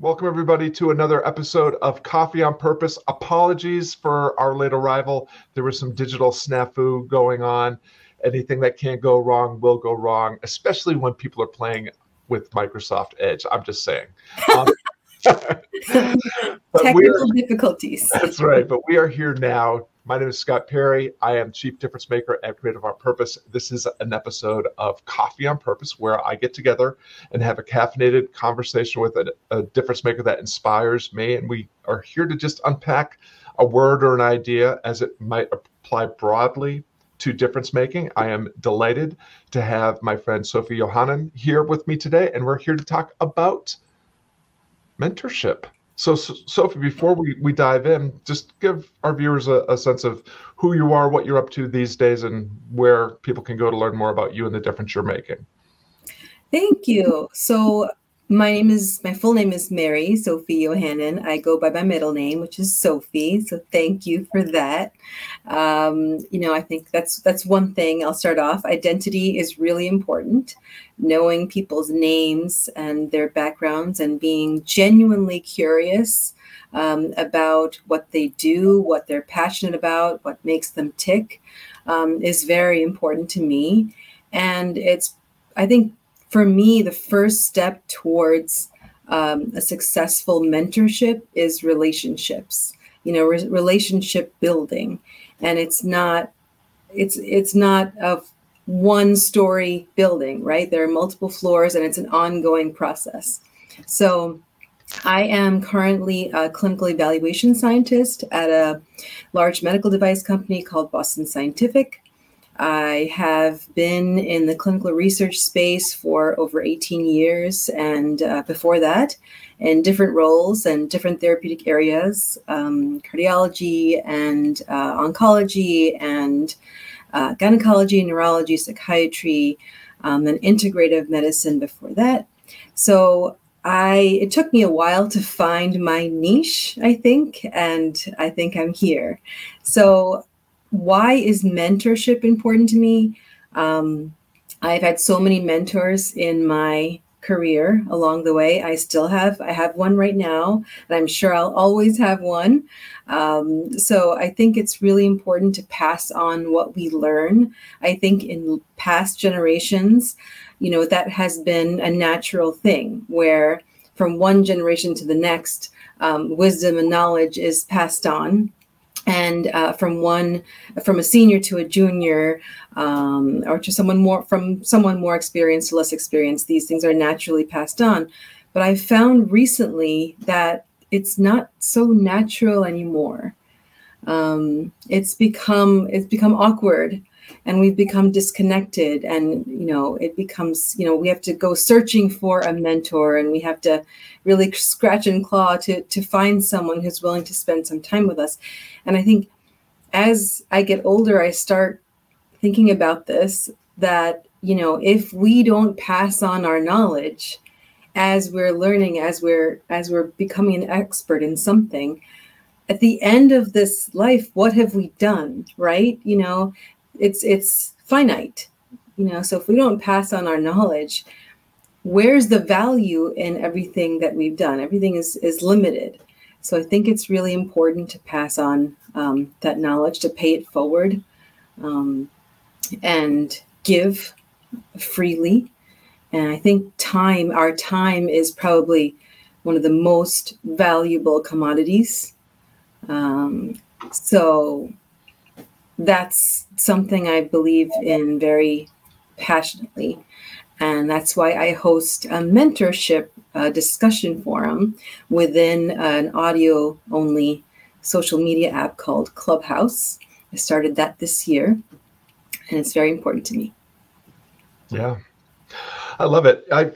Welcome, everybody, to another episode of Coffee on Purpose. Apologies for our late arrival. There was some digital snafu going on. Anything that can't go wrong will go wrong, especially when people are playing with Microsoft Edge. I'm just saying. Um, Technical difficulties. That's right. But we are here now my name is Scott Perry. I am Chief Difference Maker at Creative on Purpose. This is an episode of Coffee on Purpose where I get together and have a caffeinated conversation with a, a difference maker that inspires me. And we are here to just unpack a word or an idea as it might apply broadly to difference making. I am delighted to have my friend Sophie Johanan here with me today, and we're here to talk about mentorship. So, Sophie, before we, we dive in, just give our viewers a, a, sense of who you are, what you're up to these days, and where people can go to learn more about you and the difference you're making. Thank you. So, my name is my full name is Mary Sophie Johanan. I go by my middle name, which is Sophie. So thank you for that. Um, you know, I think that's that's one thing. I'll start off. Identity is really important. Knowing people's names and their backgrounds, and being genuinely curious um, about what they do, what they're passionate about, what makes them tick, um, is very important to me. And it's, I think, for me, the first step towards um, a successful mentorship is relationships. You know, re- relationship building, and it's not it's it's not a one story building, right? There are multiple floors, and it's an ongoing process. So. I am currently a clinical evaluation scientist at a large medical device company called Boston Scientific. I have been in the clinical research space for over 18 years, and uh, before that, in different roles and different therapeutic areas um, cardiology and uh, oncology and uh, gynecology, neurology, psychiatry, um, and integrative medicine before that. So I it took me a while to find my niche, I think, and I think I'm here. So why is mentorship important to me? Um, I've had so many mentors in my career along the way. I still have. I have one right now, and I'm sure I'll always have one. Um, so I think it's really important to pass on what we learn. I think in past generations, you know, that has been a natural thing where from one generation to the next, um, wisdom and knowledge is passed on and uh, from one from a senior to a junior um, or to someone more from someone more experienced to less experienced these things are naturally passed on. But i found recently that it's not so natural anymore. Um, it's become it's become awkward and we've become disconnected and you know it becomes you know we have to go searching for a mentor and we have to really scratch and claw to to find someone who's willing to spend some time with us. And i think as i get older i start thinking about this that you know if we don't pass on our knowledge as we're learning as we're as we're becoming an expert in something at the end of this life what have we done right? You know it's it's finite you know? So if we don't pass on our knowledge where's the value in everything that we've done? Everything is is limited. So i think it's really important to pass on um, that knowledge to pay it forward um, and give freely. And i think time our time is probably one of the most valuable commodities. Um, so that's something I believe in very passionately. And that's why I host a mentorship uh, discussion forum within an audio only social media app called Clubhouse. I started that this year, and it's very important to me. Yeah, I love it. I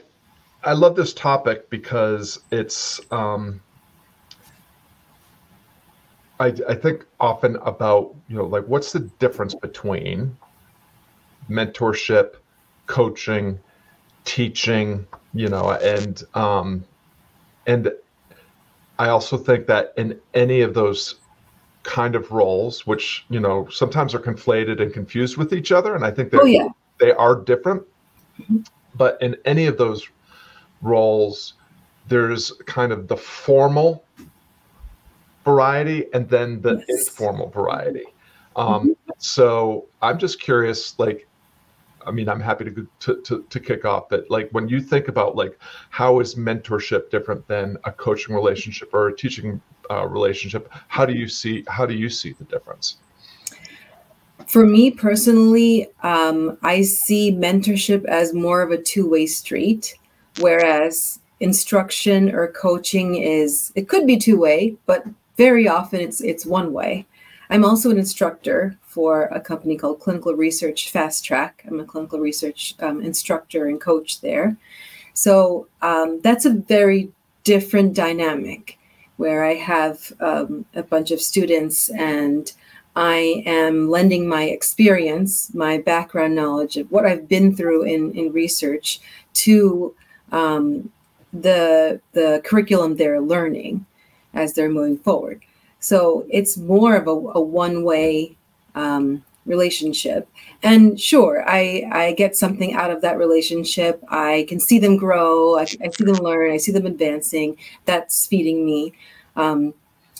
I love this topic because it's um, I, I think often about you know like what's the difference between mentorship coaching teaching you know and um and i also think that in any of those kind of roles which you know sometimes are conflated and confused with each other and i think that oh, yeah. they are different mm-hmm. but in any of those roles there's kind of the formal variety and then the yes. informal variety. Um, mm-hmm. So I'm just curious, like, I mean, I'm happy to, to, to to kick off, but like when you think about like how is mentorship different than a coaching relationship or a teaching uh, relationship? How do you see how do you see the difference? For me personally, um, I see mentorship as more of a two way street, whereas instruction or coaching is it could be two way, but very often it's it's one way. I'm also an instructor for a company called Clinical Research Fast Track. I'm a clinical research um, instructor and coach there. So um, that's a very different dynamic where I have um, a bunch of students and I am lending my experience, my background knowledge of what I've been through in, in research to um, the, the curriculum they're learning as they're moving forward. So it's more of a, a one way um, relationship. And sure, I, I get something out of that relationship. I can see them grow, I, I see them learn, I see them advancing. That's feeding me. Um,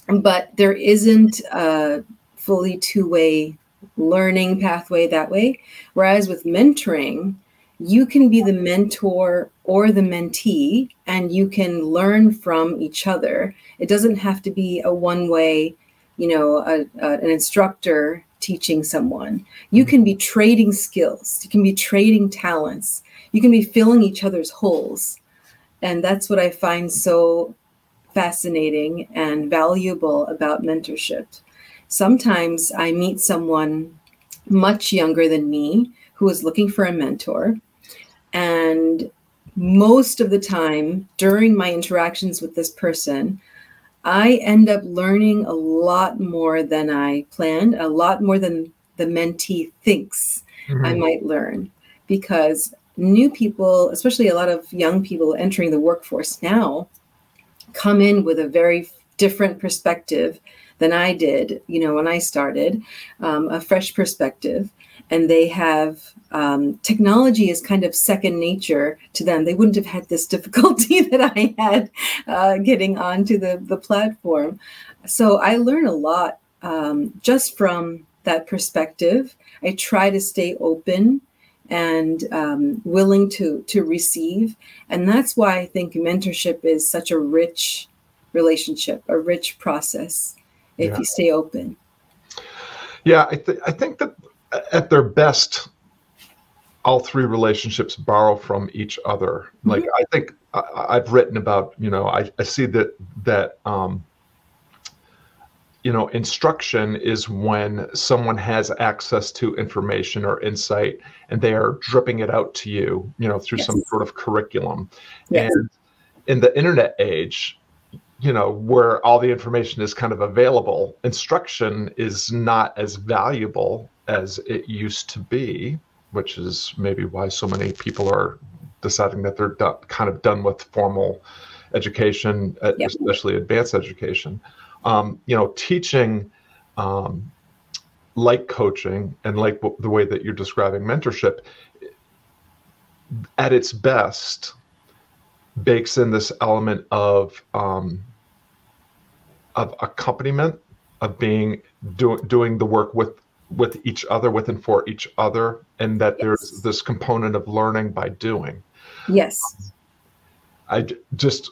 but there isn't a fully two way learning pathway that way. Whereas with mentoring, you can be the mentor or the mentee and you can learn from each other. It doesn't have to be a one way, you know, a, a, an instructor teaching someone. You mm-hmm. can be trading skills, you can be trading talents, you can be filling each other's holes. And that's what I find so fascinating and valuable about mentorship. Sometimes I meet someone much younger than me who is looking for a mentor. And most of the time during my interactions with this person, I end up learning a lot more than I planned, a lot more than the mentee thinks mm-hmm. I might learn. Because new people, especially a lot of young people entering the workforce now, come in with a very different perspective than I did, you know, when I started, um, a fresh perspective. And they have um, technology is kind of second nature to them. They wouldn't have had this difficulty that I had uh, getting onto the, the platform. So I learn a lot um, just from that perspective. I try to stay open and um, willing to to receive and that's why i think mentorship is such a rich relationship a rich process if yeah. you stay open yeah I, th- I think that at their best all three relationships borrow from each other mm-hmm. like i think I, have written about you know I, I see that that um, you know instruction is when someone has access to information or insight and they are dripping it out to you you know through yes. some sort of curriculum yes. and in the internet age you know where all the information is kind of available instruction is not as valuable as it used to be which is maybe why so many people are deciding that they're done, kind of done with formal education yep. especially advanced education um, you know, teaching um, like coaching and like w- the way that you're describing mentorship at its best bakes in this element of um, of accompaniment of being do, doing the work with with each other with and for each other and that yes. there's this component of learning by doing yes i just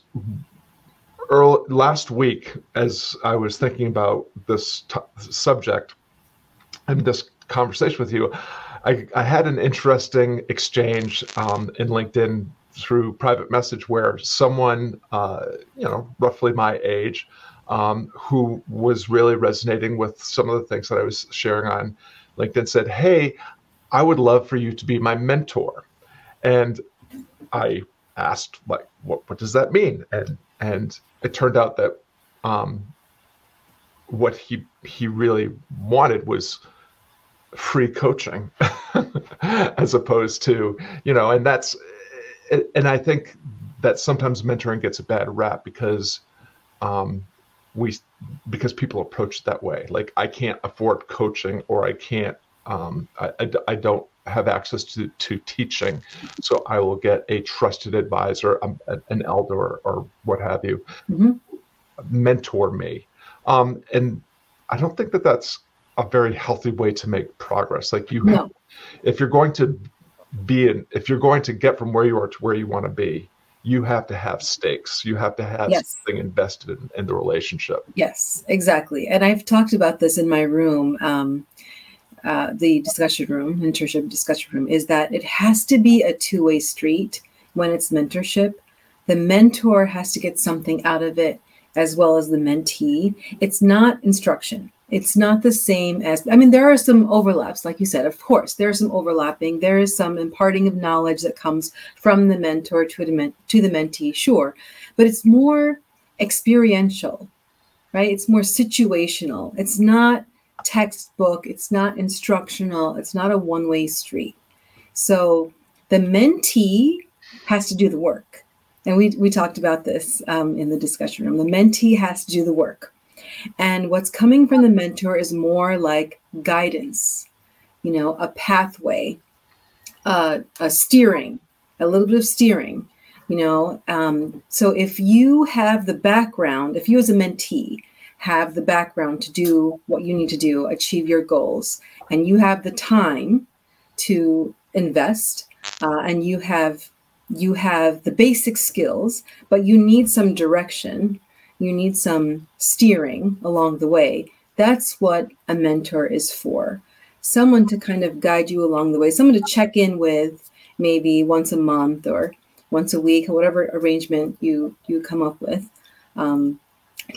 early, last week, as I was thinking about this t- subject and this conversation with you, I, I had an interesting exchange um, in LinkedIn through private message where someone, uh, you know, roughly my age, um, who was really resonating with some of the things that I was sharing on LinkedIn said, Hey, I would love for you to be my mentor. And I asked, like, what, what does that mean? And and it turned out that um, what he he really wanted was free coaching as opposed to you know and that's and i think that sometimes mentoring gets a bad rap because um, we because people approach it that way like i can't afford coaching or i can't um, I, I, I, don't have access to to teaching, so I will get a trusted advisor, um, an elder, or, or what have you, Mhm. mentor me, um, and I don't think that that's a very healthy way to make progress. Like you, No. if you're going to be in, if you're going to get from where you are to where you want to be, you have to have stakes. You have to have Yes. something invested in, in the relationship. Yes, exactly. And I've talked about this in my room, um, uh, the discussion room, mentorship discussion room, is that it has to be a two way street when it's mentorship. The mentor has to get something out of it as well as the mentee. It's not instruction. It's not the same as, I mean, there are some overlaps, like you said, of course, there's some overlapping. There is some imparting of knowledge that comes from the mentor to the, to the mentee, sure, but it's more experiential right? It's more situational. It's not textbook, it's not instructional, it's not a one way street. So the mentee has to do the work. And we, we talked about this um, in the discussion room. The mentee has to do the work. And what's coming from the mentor is more like guidance, you know, a pathway, uh, a steering, a little bit of steering, you know. Um, so if you have the background, if you as a mentee have the background to do what you need to do, achieve your goals, and you have the time to invest, uh, and you have you have the basic skills, but you need some direction, you need some steering along the way. That's what a mentor is for. Someone to kind of guide you along the way, someone to check in with maybe once a month or once a week or whatever arrangement you you come up with um,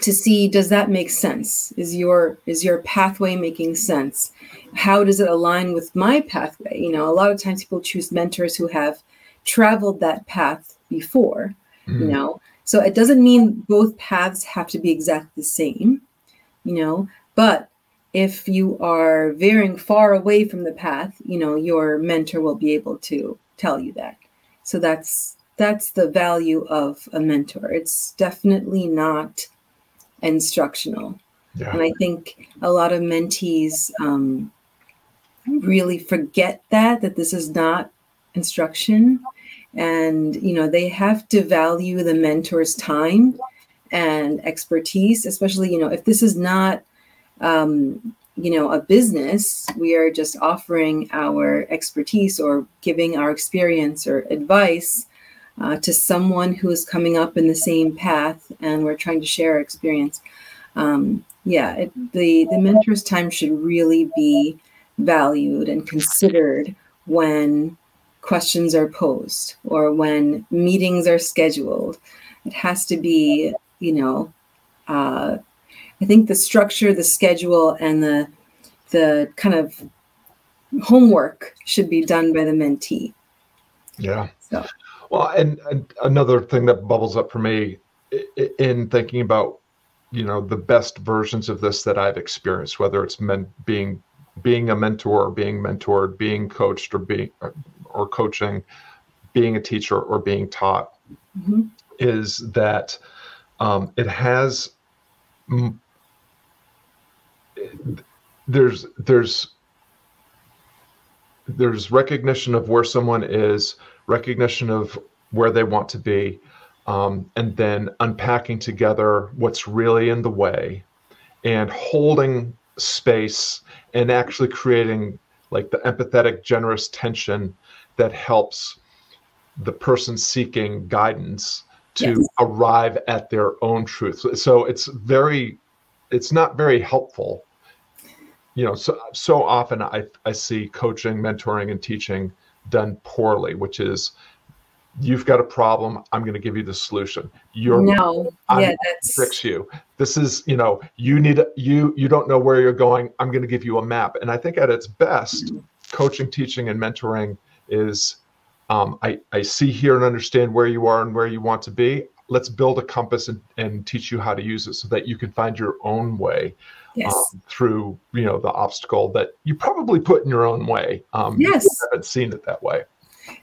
to see does that make sense is your is your pathway making sense how does it align with my pathway you know a lot of times people choose mentors who have traveled that path before you Mhm. know so it doesn't mean both paths have to be exactly the same you know but if you are veering far away from the path you know your mentor will be able to tell you that. So that's that's the value of a mentor. It's definitely not instructional. Yeah. and i think a lot of mentees um, really forget that that this is not instruction and you know they have to value the mentor's time and expertise especially you know if this is not um, you know a business we are just offering our expertise or giving our experience or advice uh, to someone who is coming up in the same path and we're trying to share our experience. Um, yeah it, the the mentor's time should really be valued and considered when questions are posed or when meetings are scheduled. It has to be you know uh, i think the structure the schedule and the the kind of homework should be done by the mentee. Yeah. so. Well, and, and another thing that bubbles up for me in thinking about, you know, the best versions of this that I've experienced, whether it's men being being a mentor, or being mentored, being coached, or being or, coaching, being a teacher, or being taught, mhm, is that um, it has there's there's there's recognition of where someone is recognition of where they want to be um, and then unpacking together what's really in the way and holding space and actually creating like the empathetic generous tension that helps the person seeking guidance to Yes. arrive at their own truth so, so it's very it's not very helpful you know so so often i i see coaching mentoring and teaching done poorly which is you've got a problem i'm going to give you the solution. You're no I'm yeah that's fix you. This is you know you need you you don't know where you're going i'm going to give you a map. And i think at its best coaching teaching and mentoring is um, I, I see here and understand where you are and where you want to be. Let's build a compass and, and teach you how to use it so that you can find your own way yes. um, through you know the obstacle that you probably put in your own way. Um, Yes. haven't seen it that way.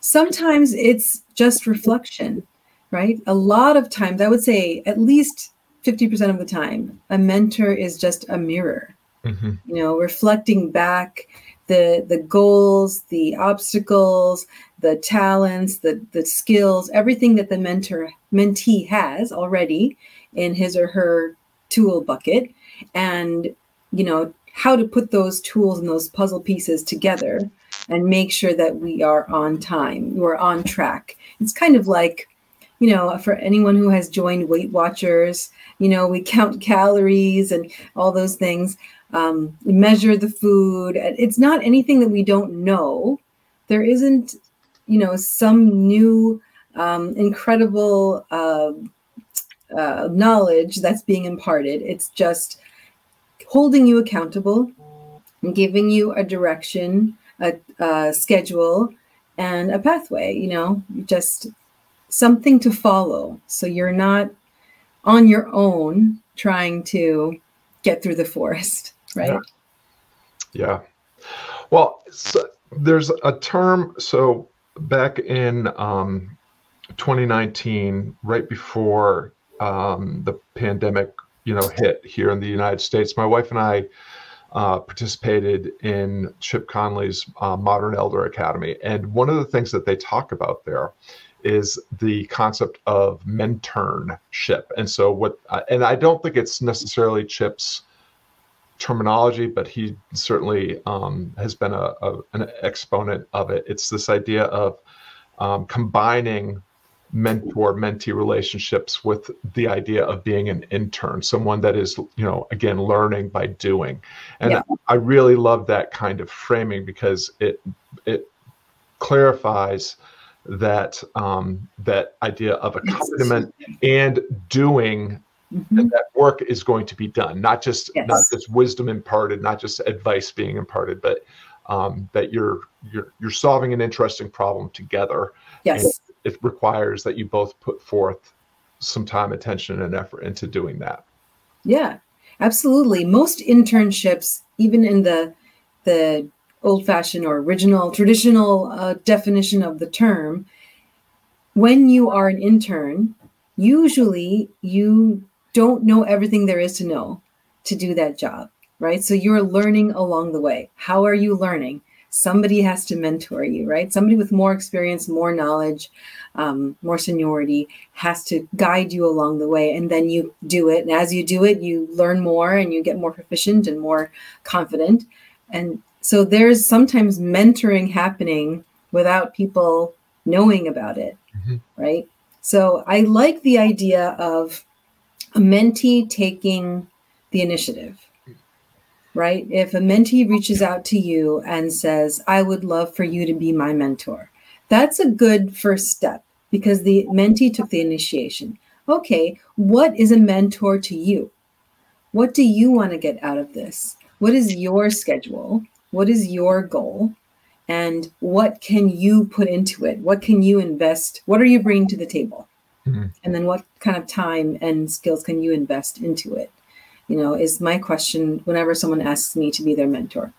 Sometimes it's just reflection right a lot of times i would say at least 50% of the time a mentor is just a mirror Mhm. you know reflecting back the the goals, the obstacles, the talents, the the skills, everything that the mentor mentee has already in his or her tool bucket, and you know how to put those tools and those puzzle pieces together and make sure that we are on time, we're on track. It's kind of like, you know, for anyone who has joined Weight Watchers, you know, we count calories and all those things, um, measure the food. It's not anything that we don't know. There isn't, you know, some new um, incredible uh, uh, knowledge that's being imparted. It's just holding you accountable, and giving you a direction, a, a schedule, and a pathway, you know, just something to follow. So you're not on your own trying to get through the forest, right? Yeah. yeah. Well, so there's a term. So back in um, 2019, right before um, the pandemic you know hit here in the United States. My wife and I uh, participated in Chip Conley's uh, Modern Elder Academy, and one of the things that they talk about there is the concept of mentorship. And so what, uh, and I don't think it's necessarily Chip's terminology, but he certainly um, has been a, a, an exponent of it. It's this idea of um, combining mentor mentee relationships with the idea of being an intern someone that is you know again learning by doing and yeah. i really love that kind of framing because it it clarifies that um, that idea of accompaniment and doing mm-hmm. that work is going to be done not just yes. not just wisdom imparted not just advice being imparted but um, that you're you're you're solving an interesting problem together yes it requires that you both put forth some time, attention, and effort into doing that. Yeah, absolutely. Most internships, even in the the old-fashioned or original traditional uh, definition of the term, when you are an intern, usually you don't know everything there is to know to do that job, right? So you're learning along the way. How are you learning? Somebody has to mentor you, right? Somebody with more experience, more knowledge, um, more seniority has to guide you along the way. And then you do it. And as you do it, you learn more and you get more proficient and more confident. And so there's sometimes mentoring happening without people knowing about it, mm-hmm. right? So I like the idea of a mentee taking the initiative right? If a mentee reaches out to you and says, I would love for you to be my mentor, that's a good first step because the mentee took the initiation. Okay, what is a mentor to you? What do you want to get out of this? What is your schedule? What is your goal? And what can you put into it? What can you invest? What are you bringing to the table? Mm-hmm. And then what kind of time and skills can you invest into it? You know, is my question whenever someone asks me to be their mentor.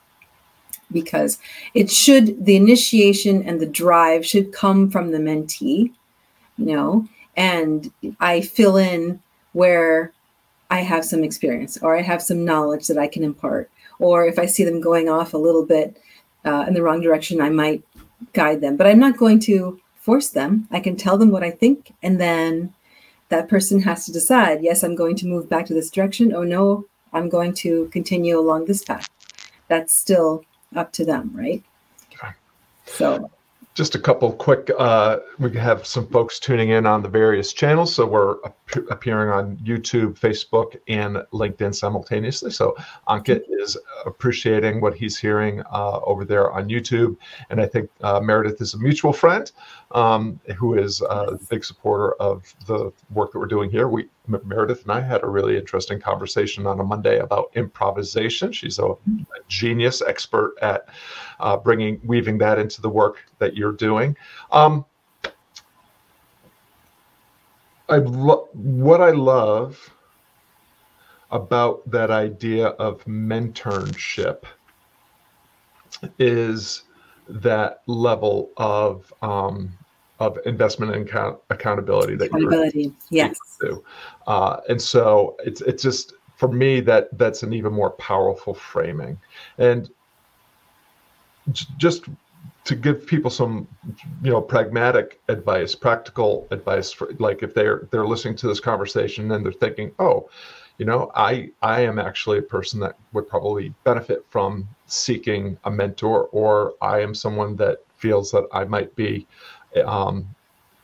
Because it should, the initiation and the drive should come from the mentee, you know, and I fill in where I have some experience or I have some knowledge that I can impart. Or if I see them going off a little bit uh, in the wrong direction, I might guide them. But I'm not going to force them. I can tell them what I think and then that person has to decide yes, I'm going to move back to this direction. Oh, no, I'm going to continue along this path. That's still up to them, right? Okay. So just a couple quick uh, we have some folks tuning in on the various channels so we're ap- appearing on youtube facebook and linkedin simultaneously so ankit is appreciating what he's hearing uh, over there on youtube and i think uh, meredith is a mutual friend um, who is a big supporter of the work that we're doing here we Meredith and I had a really interesting conversation on a Monday about improvisation. She's a, a genius expert at uh, bringing weaving that into the work that you're doing. Um, I lo- what I love about that idea of mentorship is that level of um, of investment and account- accountability that accountability, yes. To. Uh, and so it's it's just for me that that's an even more powerful framing. And j- just to give people some you know pragmatic advice practical advice for like if they're they're listening to this conversation and they're thinking oh you know i i am actually a person that would probably benefit from seeking a mentor or i am someone that feels that i might be um,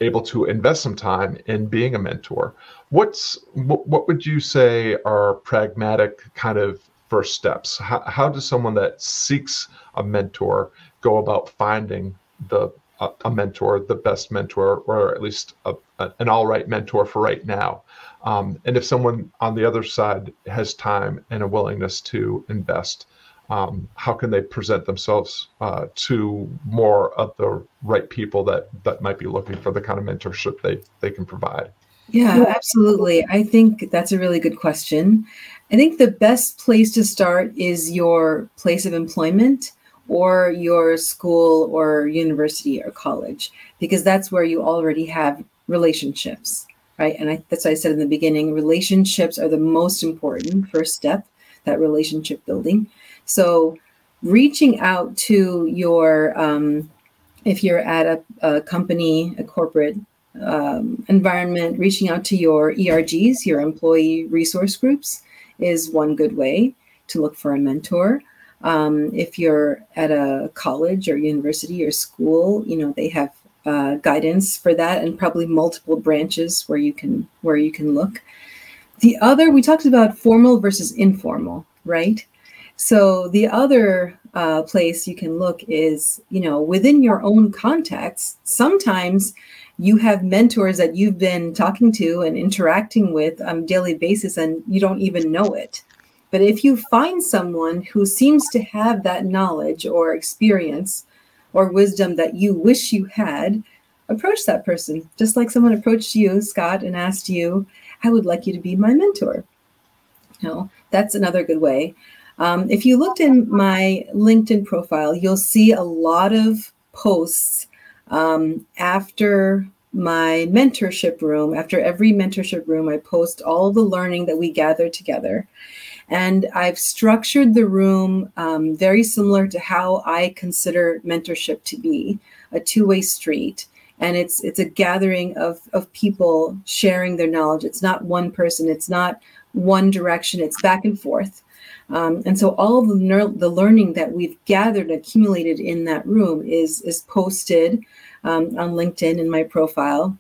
able to invest some time in being a mentor. What's what, what would you say are pragmatic kind of first steps? How, how does someone that seeks a mentor go about finding the a, a mentor the best mentor or at least a, a, an all right mentor for right now? Um, and if someone on the other side has time and a willingness to invest, um, how can they present themselves uh, to more of the right people that that might be looking for the kind of mentorship they they can provide? Yeah, absolutely. I think that's a really good question. I think the best place to start is your place of employment or your school or university or college, because that's where you already have relationships right? And I, that's why I said in the beginning, relationships are the most important first step, that relationship building. So reaching out to your, um, if you're at a, a company, a corporate um, environment, reaching out to your ERGs, your employee resource groups, is one good way to look for a mentor. Um, if you're at a college or university or school, you know they have uh, guidance for that and probably multiple branches where you can where you can look the other we talked about formal versus informal right so the other uh, place you can look is you know within your own context sometimes you have mentors that you've been talking to and interacting with on a daily basis and you don't even know it but if you find someone who seems to have that knowledge or experience or wisdom that you wish you had, approach that person. Just like someone approached you, Scott, and asked you, I would like you to be my mentor. You know, that's another good way. Um, if you looked in my LinkedIn profile, you'll see a lot of posts um, after my mentorship room. After every mentorship room, I post all the learning that we gather together. And I've structured the room um, very similar to how I consider mentorship to be a two way street. And it's it's a gathering of, of people sharing their knowledge. It's not one person, it's not one direction, it's back and forth. Um, and so all the, the learning that we've gathered, accumulated in that room is, is posted um, on LinkedIn in my profile.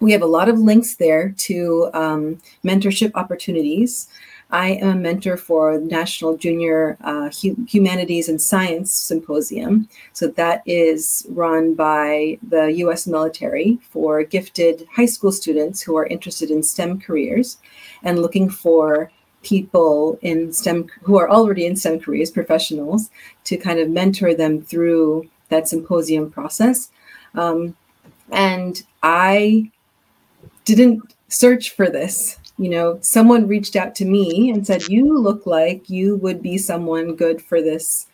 We have a lot of links there to um, mentorship opportunities. I am a mentor for National Junior uh, Humanities and Science Symposium. So that is run by the US military for gifted high school students who are interested in STEM careers and looking for people in STEM who are already in STEM careers, professionals, to kind of mentor them through that symposium process. Um, and I didn't search for this you know, someone reached out to me and said, "You look like you would be someone good for this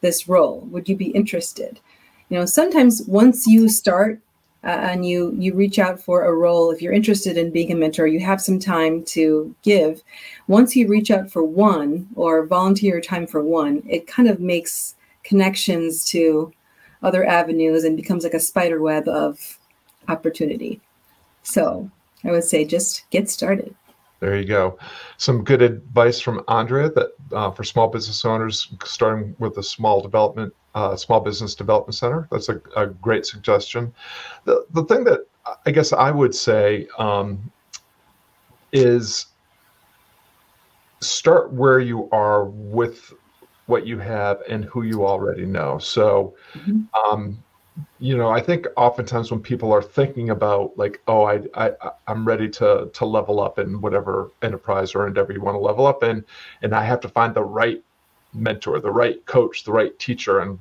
this role. Would you be interested?" You know, sometimes once you start uh, and you you reach out for a role, if you're interested in being a mentor, you have some time to give. Once you reach out for one or volunteer time for one, it kind of makes connections to other avenues and becomes like a spider web of opportunity. So I would say just get started. There you go. Some good advice from Andrea that uh, for small business owners, starting with a small development, uh, small business development center. That's a, a, great suggestion. The the thing that I guess I would say um, is start where you are with what you have and who you already know. So. Mm-hmm. Um, you know i think oftentimes when people are thinking about like oh i, I i'm ready to to level up in whatever enterprise or endeavor you want to level up in and i have to find the right mentor the right coach the right teacher and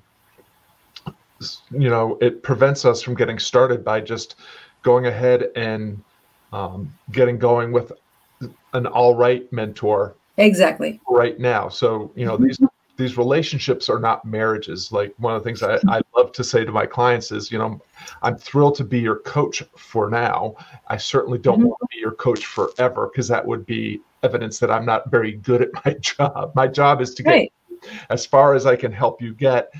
you know it prevents us from getting started by just going ahead and um, getting going with an all right mentor exactly right now so you know these these relationships are not marriages. Like one of the things I, I love to say to my clients is, you know, I'm thrilled to be your coach for now. I certainly don't mm-hmm. want to be your coach forever because that would be evidence that I'm not very good at my job. My job is to get right. as far as I can help you get.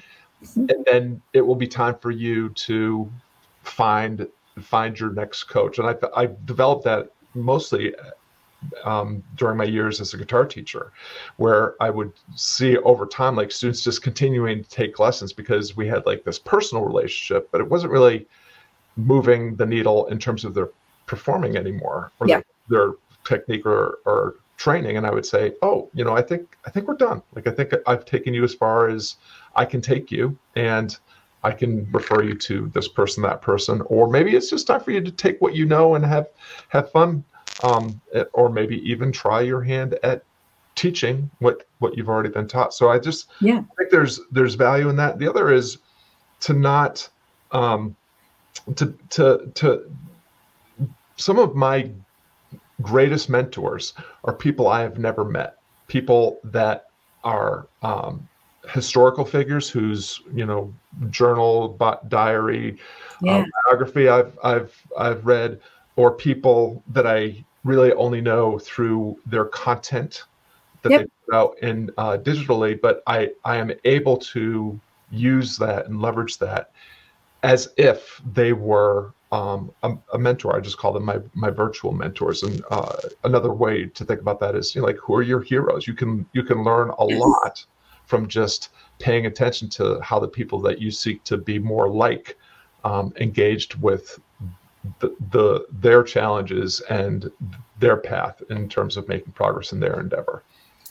And then it will be time for you to find find your next coach. And I I developed that mostly um, during my years as a guitar teacher, where I would see over time like students just continuing to take lessons because we had like this personal relationship, but it wasn't really moving the needle in terms of their performing anymore or yeah. their, their, technique or, or training. And I would say, oh, you know, I think I think we're done. Like I think I've taken you as far as I can take you, and I can refer you to this person, that person, or maybe it's just time for you to take what you know and have have fun um, eh, or maybe even try your hand at teaching what what you've already been taught. So I just yeah. I think there's there's value in that. The other is to not um, to to to some of my greatest mentors are people I have never met, people that are um, historical figures whose you know journal, diary, yeah. uh, biography I've I've I've read, or people that I really only know through their content that yep. they put out in uh, digitally, but I, I am able to use that and leverage that as if they were um, a, a, mentor. I just call them my my virtual mentors. And uh, another way to think about that is, you know, like who are your heroes? You can you can learn a yes. lot from just paying attention to how the people that you seek to be more like um, engaged with the, the their challenges and their path in terms of making progress in their endeavor.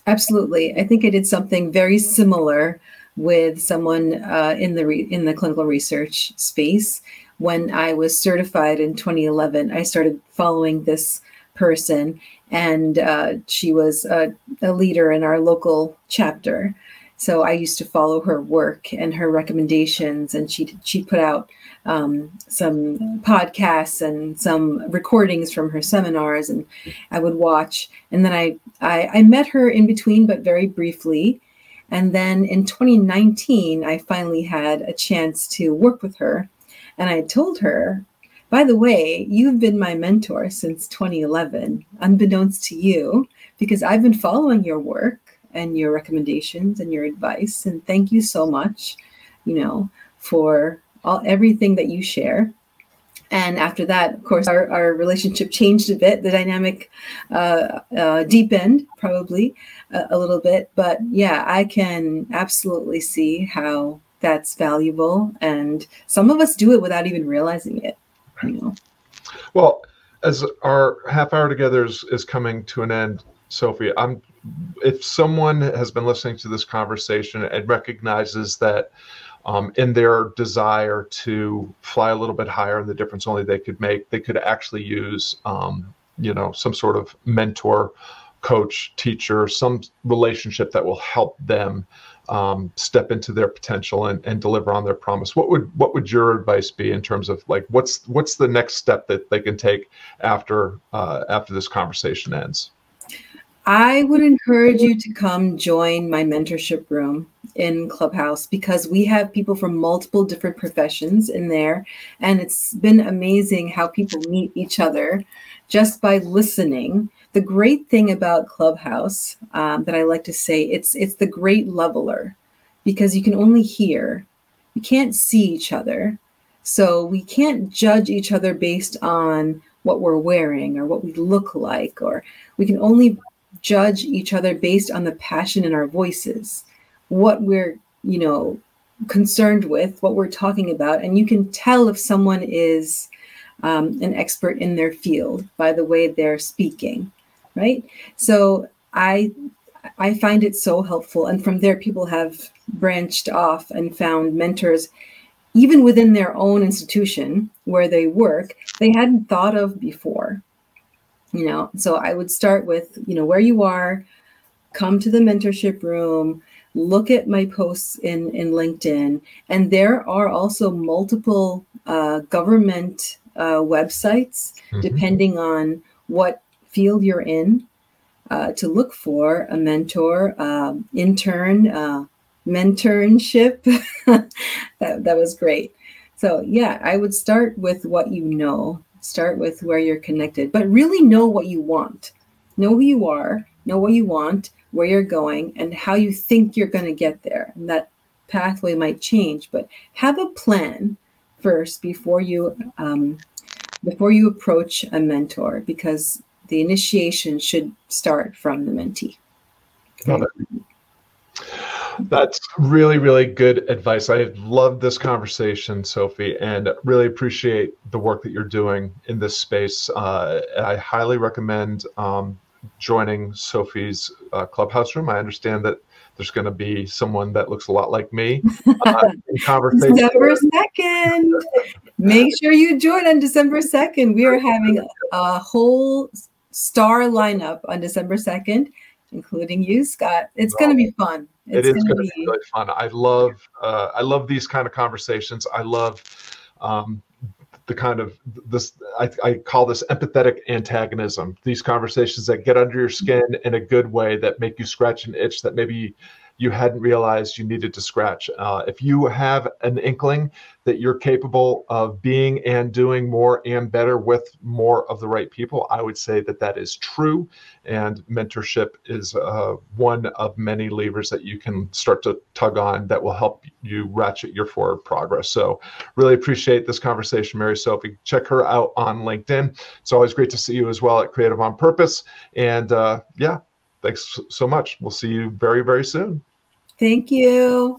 Absolutely, I think I did something very similar with someone uh, in the re- in the clinical research space when I was certified in 2011. I started following this person, and uh, she was a, a leader in our local chapter. So I used to follow her work and her recommendations, and she she put out um, some podcasts and some recordings from her seminars, and I would watch. And then I, I, I met her in between, but very briefly. And then in 2019, I finally had a chance to work with her, and I told her, by the way, you've been my mentor since 2011, unbeknownst to you, because I've been following your work and your recommendations and your advice. And thank you so much, you know, for all everything that you share. And after that, of course, our, our relationship changed a bit. The dynamic uh, uh, deepened probably a, little bit. But yeah, I can absolutely see how that's valuable. And some of us do it without even realizing it. You know? Well, as our half hour together is, is coming to an end, Sophie, I'm if someone has been listening to this conversation and recognizes that um, in their desire to fly a little bit higher and the difference only they could make, they could actually use, um, you know, some sort of mentor, coach, teacher, some relationship that will help them um, step into their potential and, and deliver on their promise. What would what would your advice be in terms of like what's what's the next step that they can take after uh, after this conversation ends? I would encourage you to come join my mentorship room in Clubhouse because we have people from multiple different professions in there. And it's been amazing how people meet each other just by listening. The great thing about Clubhouse um, that I like to say, it's it's the great leveler because you can only hear, you can't see each other. So we can't judge each other based on what we're wearing or what we look like, or we can only judge each other based on the passion in our voices, what we're, you know, concerned with, what we're talking about. And you can tell if someone is um, an expert in their field by the way they're speaking, right? So I I find it so helpful. And from there, people have branched off and found mentors, even within their own institution where they work, they hadn't thought of before you know? So i would start with you know where you are come to the mentorship room look at my posts in in linkedin and there are also multiple uh, government uh, websites mm-hmm. depending on what field you're in uh, to look for a mentor um, intern uh, mentorship. That, that was great. So yeah i would start with what you know Start with where you're connected, but really know what you want. Know who you are, know what you want, where you're going, and how you think you're going to get there. And that pathway might change, but have a plan first before you um, before you approach a mentor because the initiation should start from the mentee. Okay. That's really, really good advice. I love this conversation, Sophie, and really appreciate the work that you're doing in this space. Uh, I highly recommend um, joining Sophie's uh, clubhouse room. I understand that there's going to be someone that looks a lot like me uh, in conversation. December 2nd. Make sure you join on December 2nd. We are having a whole star lineup on December 2nd, including you, Scott. It's going to be fun. It's it is going to be really fun. I love uh, I love these kind of conversations. I love um, the kind of this I, I, call this empathetic antagonism. These conversations that get under your skin in a good way that make you scratch an itch that maybe you hadn't realized you needed to scratch. Uh, if you have an inkling that you're capable of being and doing more and better with more of the right people, I would say that that is true. And mentorship is uh, one of many levers that you can start to tug on that will help you ratchet your forward progress. So, really appreciate this conversation, Mary Sophie. Check her out on LinkedIn. It's always great to see you as well at Creative on Purpose. And uh, yeah, thanks so much. We'll see you very, very soon. Thank you.